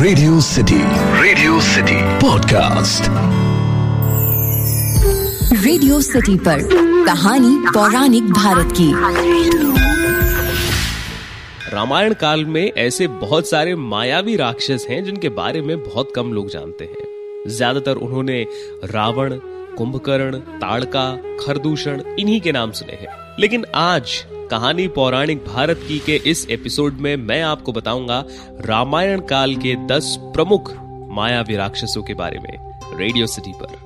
Radio city radio city podcast radio city पर कहानी पौराणिक भारत की। रामायण काल में ऐसे बहुत सारे मायावी राक्षस हैं जिनके बारे में बहुत कम लोग जानते हैं। ज़्यादातर उन्होंने रावण कुंभकर्ण ताड़का खरदूषण इन्हीं के नाम सुने हैं। लेकिन आज कहानी पौराणिक भारत की के इस एपिसोड में मैं आपको बताऊँगा रामायण काल के दस प्रमुख मायावी राक्षसों के बारे में रेडियो सिटी पर।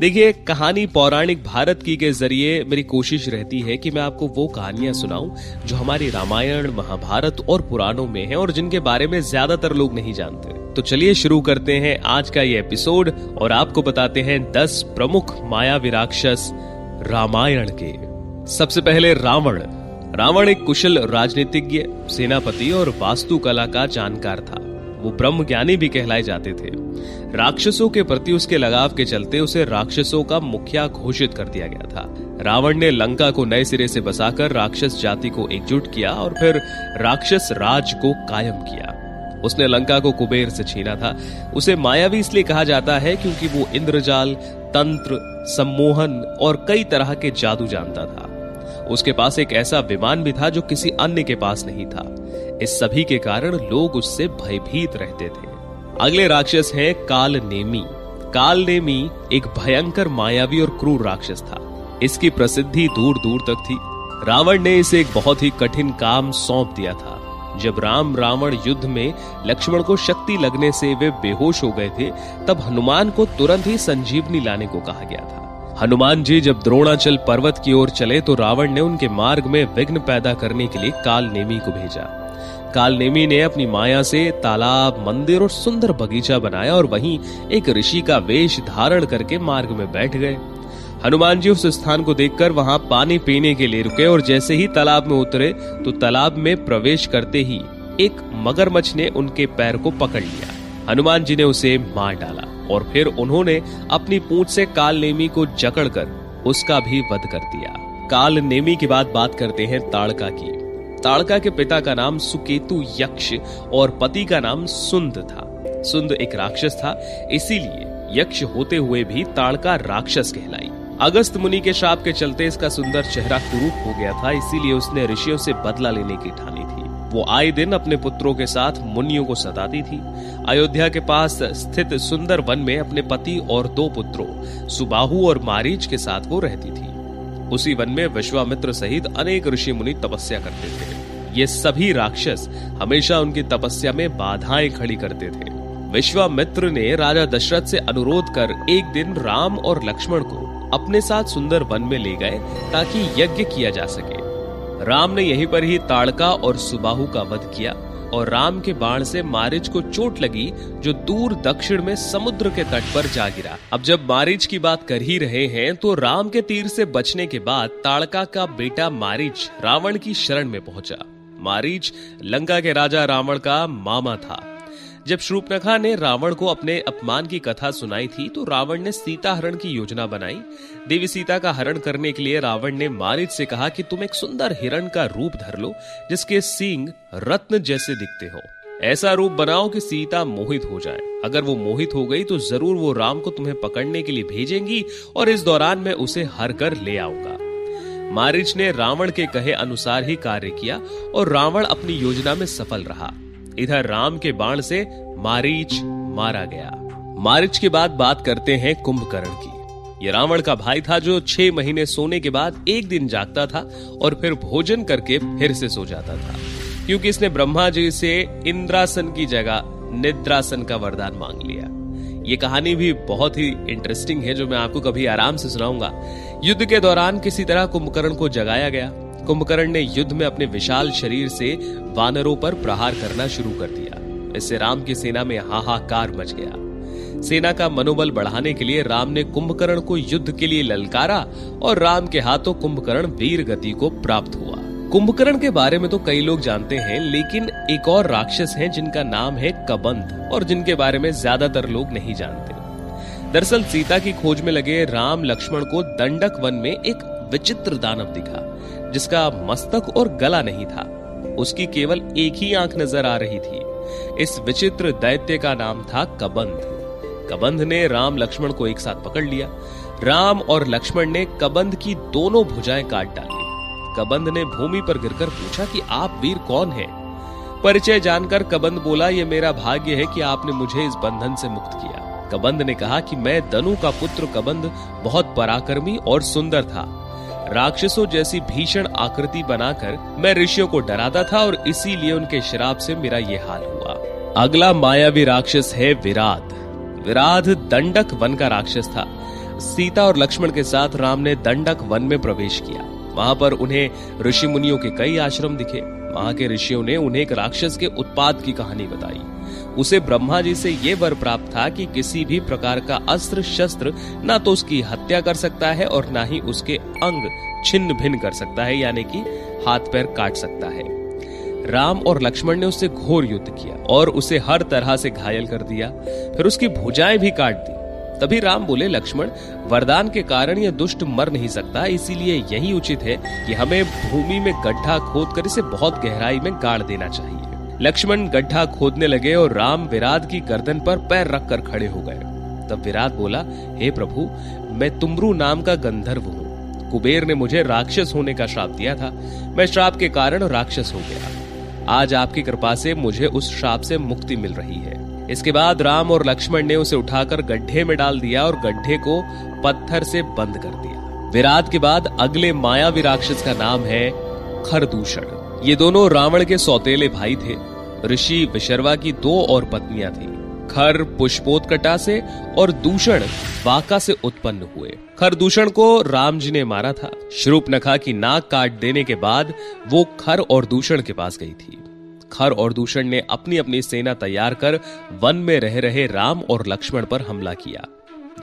देखिए, कहानी पौराणिक भारत की के ज़रिए मेरी कोशिश रहती है कि मैं आपको वो कहानियाँ सुनाऊं जो हमारी रामायण, महाभारत और पुराणों में हैं और जिनके बारे में ज़्यादातर लोग नहीं जानते। तो चलिए शुरू करते हैं आज का ये एपिसोड और आपको बताते हैं दस प्रमुख मायावी राक्षस रामायण के। सबसे पहले रावण। रावण एक कुशल राजनीतिज्ञ, सेनापति और वास्तुकला का जानकार था। वो ब्रह्म ज्ञानी भी कहलाए जाते थे। राक्षसों के प्रति उसके लगाव के चलते उसे राक्षसों का मुखिया घोषित कर दिया गया था। रावण ने लंका को नए सिरे से बसाकर राक्षस जाति को एकजुट किया और फिर राक्षस राज को कायम किया। उसने लंका को कुबेर से छीना था। उसे मायावी इसलिए कहा जाता है क्योंकि वो इंद्रजाल, तंत्र, सम्मोहन और कई तरह के जादू जानता था। उसके पास एक ऐसा विमान भी था जो किसी अन्य के पास नहीं था। इस सभी के कारण लोग उससे भयभीत रहते थे। अगले राक्षस है काल नेमी काल नेमी एक भयंकर मायावी और क्रूर राक्षस था। इसकी प्रसिद्धि दूर दूर तक थी। रावण ने इसे एक बहुत ही कठिन काम सौंप दिया था। जब राम रावण युद्ध में लक्ष्मण को शक्ति लगने से वे बेहोश हो गए थे, तब हनुमान को तुरंत ही संजीवनी लाने को कहा गया था। हनुमान जी जब द्रोणाचल पर्वत की ओर चले तो रावण ने उनके मार्ग में विघ्न पैदा करने के लिए काल नेमी को भेजा। काल नेमी ने अपनी माया से तालाब, मंदिर और सुंदर बगीचा बनाया और वहीं एक ऋषि का वेश धारण करके मार्ग में बैठ गए। हनुमान जी उस स्थान को देखकर वहाँ पानी पीने के लिए रुके और जैसे ही तालाब में उतरे तो तालाब में प्रवेश करते ही एक मगरमच्छ ने उनके पैर को पकड़ लिया। हनुमान जी ने उसे मार डाला। और फिर उन्होंने अपनी पूंछ से काल नेमी को जकड़कर उसका भी वध कर दिया। काल नेमी के बाद बात करते हैं ताड़का की। ताड़का के पिता का नाम सुकेतु यक्ष और पति का नाम सुंद था। सुंद एक राक्षस था, इसीलिए यक्ष होते हुए भी ताड़का राक्षस कहलाई। अगस्त मुनि के श्राप के चलते इसका सुंदर चेहरा कुरूप हो गया था, इसीलिए उसने ऋषियों से बदला लेने की ठानी थी। वो आए दिन अपने पुत्रों के साथ मुनियों को सताती थी। अयोध्या के पास स्थित सुंदर वन में अपने पति और दो पुत्रों, सुबाहु और मारीच के साथ वो रहती थी। उसी वन में विश्वामित्र सहित अनेक ऋषि मुनि तपस्या करते थे। ये सभी राक्षस हमेशा उनकी तपस्या में बाधाएँ खड़ी करते थे। विश्वामित्र ने राजा दशरथ से अनुरोध कर एक दिन राम और लक्ष्मण को अपने साथ सुंदर वन में ले गए ताकि यज्ञ किया जा सके। राम ने यहीं पर ही ताड़का और सुबाहु का वध किया और राम के बाण से मारिच को चोट लगी, जो दूर दक्षिण में समुद्र के तट पर जा गिरा। अब जब मारिच की बात कर ही रहे हैं तो राम के तीर से बचने के बाद ताड़का का बेटा मारिच रावण की शरण में पहुँचा। मारिच लंका के राजा रावण का मामा था। जब श्रूपनखा ने रावण को अपने अपमान की कथा सुनाई थी तो रावण ने सीता हरण की योजना बनाई। देवी सीता का हरण करने के लिए रावण ने मारिच से कहा कि तुम एक सुंदर हिरण का रूप धर लो, जिसके सींग रत्न जैसे दिखते हो। ऐसा रूप बनाओ कि सीता मोहित हो जाए। अगर वो मोहित हो गई तो ज़रूर वो राम को तुम्हें पकड़ने के लिए भेजेंगी और इस दौरान मैं उसे हर कर ले आऊँगा। मारिच ने रावण के कहे अनुसार ही कार्य किया और रावण अपनी योजना में सफल रहा। इधर राम के बाण से मारीच मारा गया। मारिच के बाद बात करते हैं कुंभकर्ण की। ये रावण का भाई था जो छह महीने सोने के बाद एक दिन जागता था और फिर भोजन करके फिर से सो जाता था। क्योंकि इसने ब्रह्मा जी से इंद्रासन की जगह निद्रासन का वरदान मांग लिया। ये कहानी भी बहुत ही इंटरेस्टिंग है, जो मैं आपको कभी आराम से सुनाऊँगा। युद्ध के दौरान किसी तरह कुंभकर्ण को जगाया गया। कुंभकर्ण ने युद्ध में अपने विशाल शरीर से वानरों पर प्रहार करना शुरू कर दिया। इससे राम की सेना में हाहाकार मच गया। सेना का मनोबल बढ़ाने के लिए राम ने कुंभकर्ण को युद्ध के लिए ललकारा और राम के हाथों कुंभकर्ण वीर गति को प्राप्त हुआ। कुंभकर्ण के बारे में तो कई लोग जानते हैं, लेकिन एक और राक्षस हैं जिनका नाम है कबंध और जिनके बारे में ज़्यादातर लोग नहीं जानते। दरअसल सीता की खोज में लगे राम लक्ष्मण को दंडक वन में एक विचित्र दानव दिखा, जिसका मस्तक और गला नहीं था। उसकी केवल एक ही आँख नज़र आ रही थी। इस विचित्र दैत्य का नाम था कबंध। कबंध ने राम लक्ष्मण को एक साथ पकड़ लिया। राम और लक्ष्मण ने कबंध की दोनों भुजाएँ काट डाली। कबंध ने भूमि पर गिरकर पूछा कि आप वीर कौन हैं? परिचय जानकर कबंध बोला, ये मेरा भाग्य है कि आपने मुझे इस बंधन से मुक्त किया। कबंध ने कहा कि मैं दनु का पुत्र कबंध बहुत पराक्रमी और सुंदर था। राक्षसों जैसी भीषण आकृति बनाकर मैं ऋषियों को डराता था और इसीलिए उनके शराब से मेरा ये हाल हुआ। अगला मायावी राक्षस है विराध। विराध दंडक वन का राक्षस था। सीता और लक्ष्मण के साथ राम ने दंडक वन में प्रवेश किया। वहाँ पर उन्हें ऋषि मुनियों के कई आश्रम दिखे। वहाँ के ऋषियों ने उन्हें एक राक्षस के उत्पाद की कहानी बताई। उसे ब्रह्मा जी से यह वर प्राप्त था कि किसी भी प्रकार का अस्त्र, शस्त्र ना तो उसकी हत्या कर सकता है और ना ही उसके अंग छिन्न भिन्न कर सकता है, यानी कि हाथ पैर काट सकता है। राम और लक्ष्मण ने उससे घोर युद्ध किया और उसे हर तरह से घायल कर दिया। फिर उसकी भुजाएँ भी काट दी। तभी राम बोले, लक्ष्मण, वरदान के कारण यह दुष्ट मर नहीं सकता, इसीलिए यही उचित है कि हमें भूमि में गड्ढा खोद कर इसे बहुत गहराई में गाड़ देना चाहिए। लक्ष्मण गड्ढा खोदने लगे और राम विराट की गर्दन पर पैर रखकर खड़े हो गए। तब विराट बोला, हे hey प्रभु, मैं तुमरू नाम का गंधर्व हूँ। कुबेर ने मुझे राक्षस होने का श्राप दिया था। मैं श्राप के कारण राक्षस हो गया। आज आपकी कृपा से मुझे उस श्राप से मुक्ति मिल रही है। इसके बाद राम और लक्ष्मण ने उसे उठाकर गड्ढे में डाल दिया और गड्ढे को पत्थर से बंद कर दिया। विराट के बाद अगले मायावी राक्षस का नाम है खरदूषण। ये दोनों रावण के सौतेले भाई थे। ऋषि विशर्वा की दो और पत्नियाँ थी। खर पुष्पोत्कटा से और दूषण वाका से उत्पन्न हुए। खर दूषण को राम जी ने मारा था। नखा की नाक काट देने के बाद वो खर और दूषण के पास गई थी। खर और दूषण ने अपनी अपनी सेना तैयार कर वन में रह रहे राम और लक्ष्मण पर हमला किया।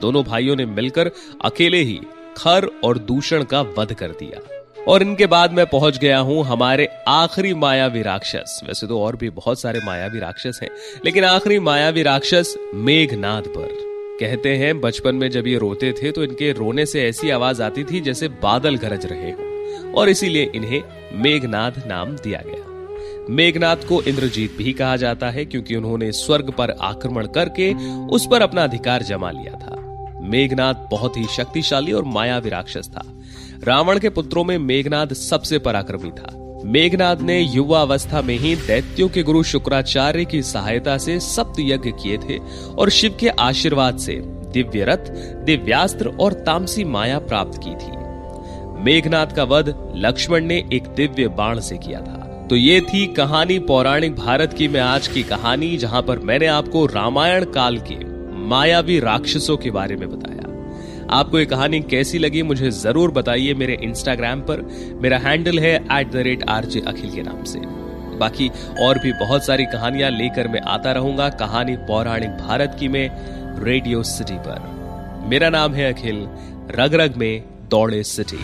दोनों भाइयों ने मिलकर अकेले ही खर और दूषण का वध कर दिया। और इनके बाद मैं पहुँच गया हूँ हमारे आखिरी मायावी राक्षस वैसे तो और भी बहुत सारे मायावी राक्षस हैं, लेकिन आखिरी मायावी राक्षस मेघनाद पर। कहते हैं, बचपन में जब ये रोते थे तो इनके रोने से ऐसी आवाज़ आती थी जैसे बादल गरज रहे हो। और इसीलिए इन्हें मेघनाद नाम दिया गया। मेघनाथ को इंद्रजीत भी कहा जाता है क्योंकि उन्होंने स्वर्ग पर आक्रमण करके उस पर अपना अधिकार जमा लिया था। मेघनाथ बहुत ही शक्तिशाली और मायावी राक्षस था। रावण के पुत्रों में मेघनाथ सबसे पराक्रमी था। मेघनाथ ने युवा अवस्था में ही दैत्यों के गुरु शुक्राचार्य की सहायता से सप्त यज्ञ किए थे और शिव के आशीर्वाद से दिव्य रथ दिव्यास्त्र और तामसी माया प्राप्त की थी। मेघनाथ का वध लक्ष्मण ने एक दिव्य बाण से किया था। तो ये थी कहानी पौराणिक भारत की में आज की कहानी, जहाँ पर मैंने आपको रामायण काल के मायावी राक्षसों के बारे में बताया। आपको ये कहानी कैसी लगी मुझे ज़रूर बताइए मेरे इंस्टाग्राम पर। मेरा हैंडल है at the rate RJ Akhil के नाम से। बाकी और भी बहुत सारी कहानियाँ लेकर मैं आता रहूँगा कहानी पौराणिक भारत की में रेडियो सिटी पर। मेरा नाम है अखिल। रग रग में दौड़े सिटी